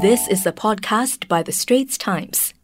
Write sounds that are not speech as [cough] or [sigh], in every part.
This is a podcast by The Straits Times.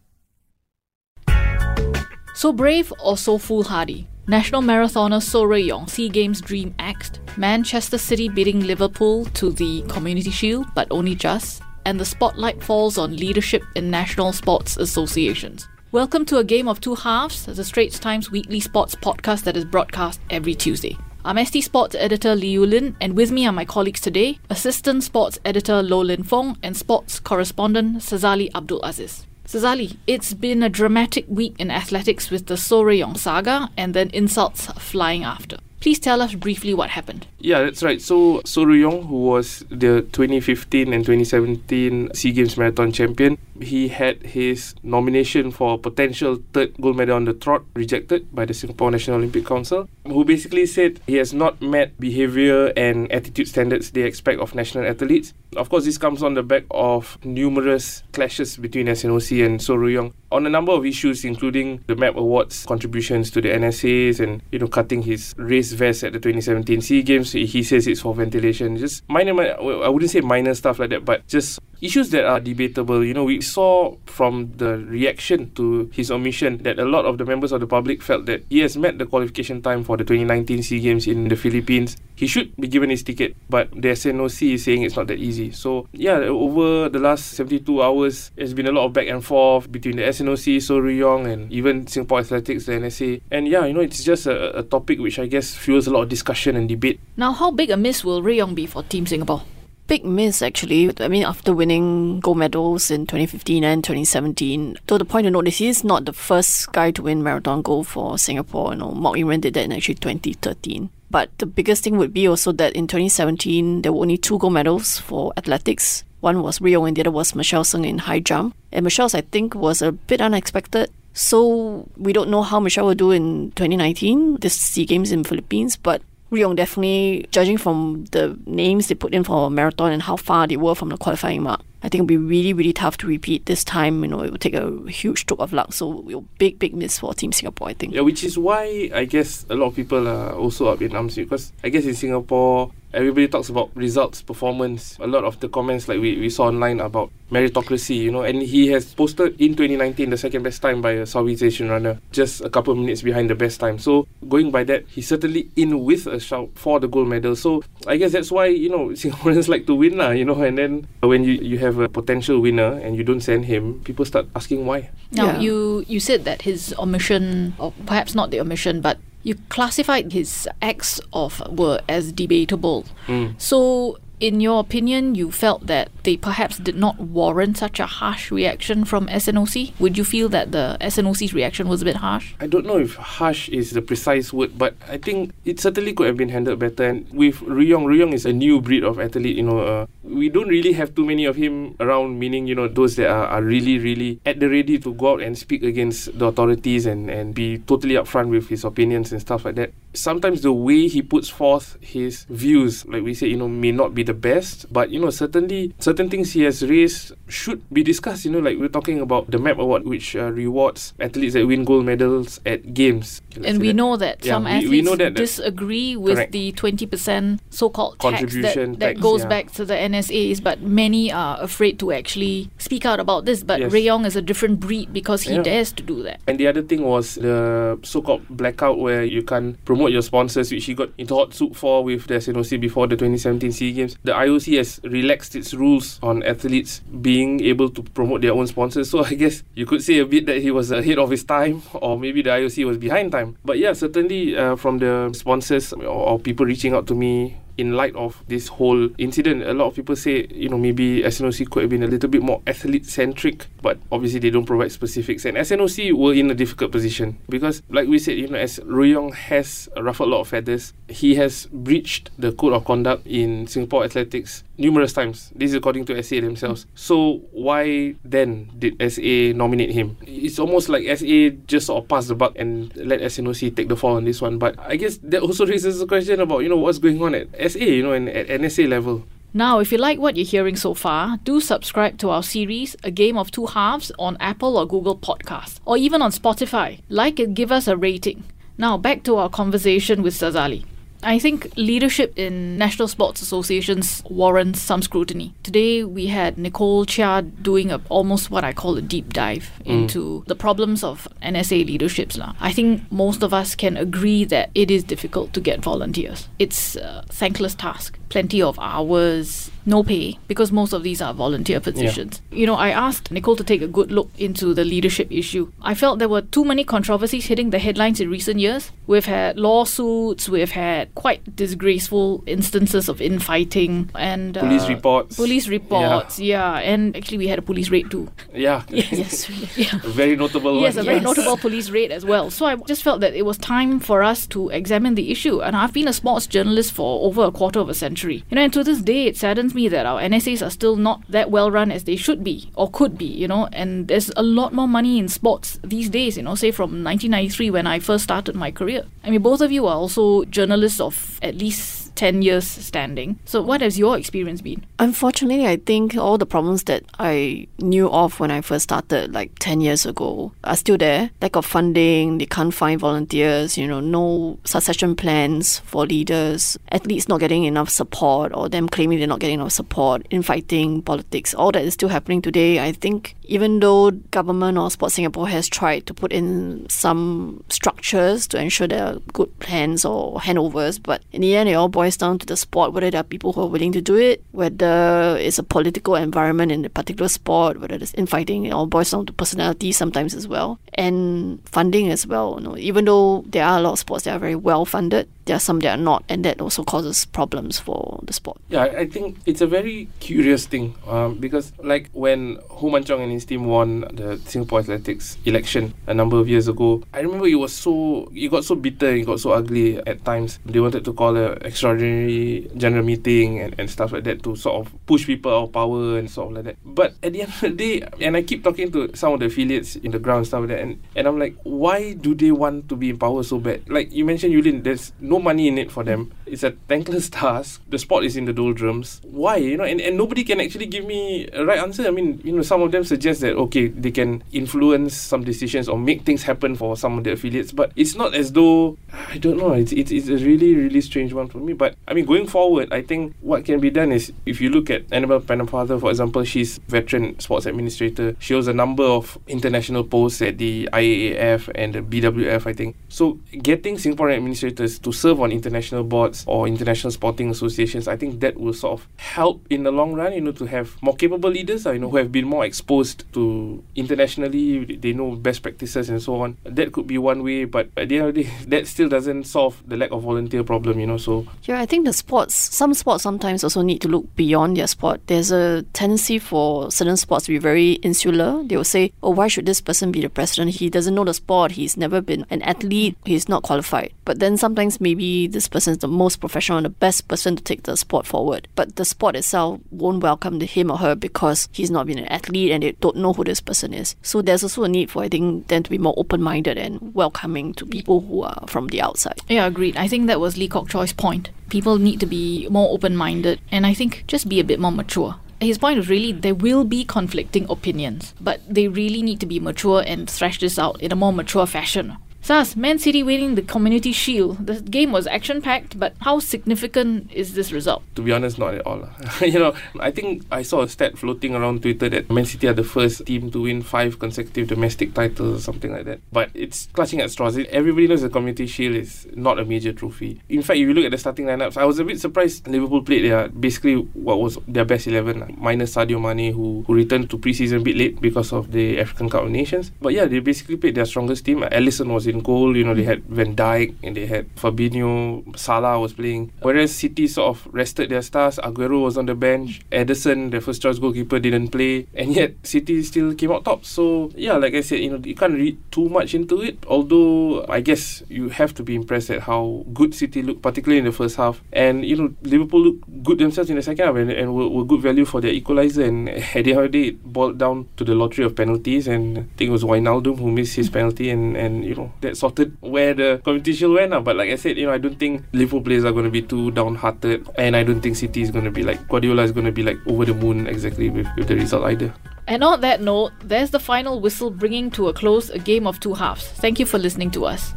So brave or so foolhardy? National marathoner Soh Rui Yong SEA Games dream axed, Manchester City beating Liverpool to the Community Shield, but only just, and the spotlight falls on leadership in national sports associations. Welcome to a game of two halves, the Straits Times weekly sports podcast that is broadcast every Tuesday. I'm ST Sports Editor Lee Yulin, and with me are my colleagues today, Assistant Sports Editor Low Lin Fhoong and Sports Correspondent Sazali Abdul Aziz. Sazali, it's been a dramatic week in athletics with the Soh Rui saga and then insults flying after. Please tell us briefly what happened. Yeah, that's right. So Soh Rui Yong, who was the 2015 and 2017 SEA Games marathon champion, he had his nomination for a potential third gold medal on the trot rejected by the Singapore National Olympic Council, who basically said he has not met behavior and attitude standards they expect of national athletes. Of course, this comes on the back of numerous clashes between SNOC and Soh Rui Yong on a number of issues, including the MAP Awards contributions to the NSAs and you know cutting his race vest at the 2017 SEA Games. He says it's for ventilation. Just minor, I wouldn't say minor stuff like that, but just issues that are debatable. You know, we saw from the reaction to his omission that a lot of the members of the public felt that he has met the qualification time for the 2019 SEA Games in the Philippines. He should be given his ticket, but the SNOC is saying it's not that easy. So, yeah, over the last 72 hours, there's been a lot of back and forth between the SNOC, Soh Rui Yong, and even Singapore Athletics, the NSA. And yeah, you know, it's just a, a topic which I guess fuels a lot of discussion and debate. Now, how big a miss will Rui Yong be for Team Singapore? big miss actually. I mean, after winning gold medals in 2015 and 2017, though the point to note is he is not the first guy to win marathon gold for Singapore. You know, Mark Ying did that in actually 2013. But the biggest thing would be also that in 2017 there were only two gold medals for athletics. One was Rio and the other was Michelle Sng in high jump. And Michelle's I think was a bit unexpected. So we don't know how Michelle will do in 2019, this SEA Games in Philippines, but Rui Yong definitely, judging from the names they put in for a marathon and how far they were from the qualifying mark, I think it'll be really, really tough to repeat this time. You know, it will take a huge stroke of luck. So, big, big miss for Team Singapore, I think. Yeah, which is why I guess a lot of people are also up in arms because I guess in Singapore, everybody talks about results, performance. A lot of the comments like we, we saw online about meritocracy, you know, and he has posted in 2019 the second best time by a Southeast Asian runner, just a couple of minutes behind the best time. So going by that, he's certainly in with a shout for the gold medal. So I guess that's why, you know, [laughs] Singaporeans like to win, lah, you know, and then when you, you have a potential winner and you don't send him, people start asking why. Now yeah. you you said that his omission or perhaps not the omission, but you classified his acts of were as debatable. Mm. So in your opinion, you felt that they perhaps did not warrant such a harsh reaction from SNOC? Would you feel that the SNOC's reaction was a bit harsh? I don't know if harsh is the precise word, but I think it certainly could have been handled better. And with Rui Yong, Rui Yong is a new breed of athlete. You know, uh, we don't really have too many of him around. Meaning, you know, those that are, are really, really at the ready to go out and speak against the authorities and and be totally upfront with his opinions and stuff like that. Sometimes the way he puts forth his views, like we say, you know, may not be the best, but you know, certainly certain things he has raised should be discussed. You know, like we're talking about the MAP Award, which uh, rewards athletes that win gold medals at games. And we that. know that yeah, some we, athletes we know that, disagree with correct. the 20% so-called tax that, that tax, goes yeah. back to the NSAs, but many are afraid to actually speak out about this. But yes. Rui Yong is a different breed because he yeah. dares to do that. And the other thing was the so-called blackout where you can promote your sponsors, which he got into hot soup for with the SNOC before the 2017 SEA Games. The IOC has relaxed its rules on athletes being able to promote their own sponsors. So [laughs] I guess you could say a bit that he was ahead of his time, or maybe the IOC was behind time. But yeah, certainly uh, from the sponsors or, or people reaching out to me in light of this whole incident, a lot of people say, you know, maybe SNOC could have been a little bit more athlete centric, but obviously they don't provide specifics. And SNOC were in a difficult position because, like we said, you know, as Rui Yong has ruffled a lot of feathers, he has breached the code of conduct in Singapore athletics numerous times. This is according to SA themselves. So why then did SA nominate him? It's almost like SA just sort of passed the buck and let SNOC take the fall on this one. But I guess that also [laughs] raises a question about, you know, what's going on at SA, you know, and at NSA level. Now, if you like what you're hearing so far, do subscribe to our series, A Game of Two Halves, on Apple or Google Podcasts, or even on Spotify. Like and give us a rating. Now, back to our conversation with Sazali. I think leadership in national sports associations warrants some scrutiny. Today we had Nicole Chia doing a, almost what I call a deep dive mm. into the problems of NSA leaderships. lah. I think most of us can agree that it is difficult to get volunteers. It's a thankless task. Plenty of hours, no pay, because most of these are volunteer positions. You know, I asked Nicole to take a good look into the leadership issue. I felt there were too many controversies hitting the headlines in recent years. We've had lawsuits, we've had quite disgraceful instances of infighting and Police uh, reports. Police reports, yeah. and actually we had a police raid too. Yeah. [laughs] Yes, [laughs] yeah. A very notable Yes, a one. very Yes. notable police raid as well. So I just felt that it was time for us to examine the issue. And I've been a sports journalist for over a quarter of a century. You know, and to this day, it saddens me that our NSAs are still not that well run as they should be or could be. You know, and there's a lot more money in sports these days. You know, say from 1993 when I first started my career. I mean, both of you are also journalists of at least 10 years standing. So what has your experience been? Unfortunately, I think all the problems that I knew of when I first started, like 10 years ago, are still there. Lack of funding, they can't find volunteers, you know, no succession plans for leaders, athletes not getting enough support, or them claiming they're not getting enough support, infighting, politics, all that is still happening today. I think even though government or Sports Singapore has tried to put in some structures to ensure there are good plans or handovers, but in the end, it all boils down to the sport, whether there are people who are willing to do it, whether it's a political environment in a particular sport, whether there's infighting, it all boils down to personality sometimes as well, and funding as well. You know, even though there are a lot of sports that are very well funded, there are some that are not, and that also causes problems for the sport. Yeah, I think it's a very curious thing um, because, like, when Ho Mun Cheong and his team won the Singapore Athletics election a number of years ago, I remember it was so, it got so bitter, it got so ugly at times. They wanted to call a extraordinary general meeting and, and stuff like that to sort of push people out of power and sort of like that. But at the end of the day, and I keep talking to some of the affiliates in the ground stuff like that, and, and I'm like, why do they want to be in power so bad? Like you mentioned, Yulin, there's no money in it for them. It's a thankless [laughs] task. The sport is in the doldrums. Why? You know, and, and nobody can actually give me a right answer. I mean, you know, some of them suggest that okay, they can influence some decisions or make things happen for some of the affiliates, but it's not as though I don't know. It's it's, it's a really really strange one for me. But I mean, going forward, I think what can be done is if you look at Annabel Pennefather, for example, she's veteran sports administrator. She holds a number of international posts at the IAAF and the BWF, I think. So getting Singaporean administrators to serve on international boards or international sporting associations, I think that will sort of help in the long run, you know, to have more capable leaders, uh, you know, who have been more exposed to internationally, they know best practices and so on. That could be one way, but at the end of the day, [laughs] that still doesn't solve the lack of volunteer problem, you know, so Yeah, I think the sports, some sports sometimes also need to look beyond their sport. There's a tendency for certain sports to be very insular. They will say, oh, why should this person be the president? He doesn't know the sport. He's never been an athlete. He's not qualified. But then sometimes maybe this person is the most professional and the best person to take the sport forward. But the sport itself won't welcome him or her because he's not been an athlete and they don't know who this person is. So there's also a need for, I think, them to be more open minded and welcoming to people who are from the outside. Yeah, agreed. I think that was Lee Kok Choi's point. People need to be more open minded and I think just be a bit more mature. His point was really there will be conflicting opinions, but they really need to be mature and thrash this out in a more mature fashion. Sas, Man City winning the Community Shield. The game was action packed, but how significant is this result? to be honest, not at all. [laughs] you know, I think I saw a stat floating around Twitter that Man City are the first team to win five consecutive domestic titles or something like that. But it's clutching at straws. Everybody knows the Community Shield is not a major trophy. In fact, if you look at the starting lineups, I was a bit surprised Liverpool played their basically what was their best eleven, minus Sadio Mane, who who returned to preseason a bit late because of the African Cup of Nations. But yeah, they basically played their strongest team. Alisson was in goal. You know, they had Van Dijk and they had Fabinho. Salah was playing. Whereas City sort of rested their stars. Aguero was on the bench. Ederson, the first choice goalkeeper, didn't play, and yet City still came out top. So yeah, like I said, you know, you can't read too much into it. Although I guess you have to be impressed at how good City looked, particularly in the first half. And you know, Liverpool looked good themselves in the second half and, and were, were good value for their equalizer. And [laughs] at the end it boiled down to the lottery of penalties. And I think it was Wijnaldum who missed his penalty, and and you know that sorted where the competition went. lah. But like I said, you know, I don't think Liverpool players are going to be too downhearted, and I don't think City is going to be like Guardiola is going to be like over the moon exactly with, with the result either. And on that note, there's the final whistle bringing to a close a game of two halves. Thank you for listening to us.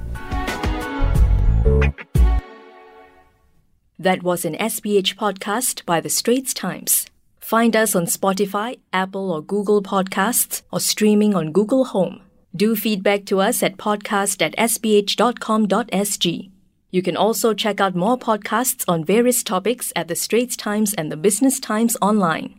That was an SPH podcast by The Straits Times. Find us on Spotify, Apple or Google Podcasts, or streaming on Google Home. Do feedback to us at podcast at sph.com.sg. You can also check out more podcasts on various topics at The Straits Times and The Business Times online.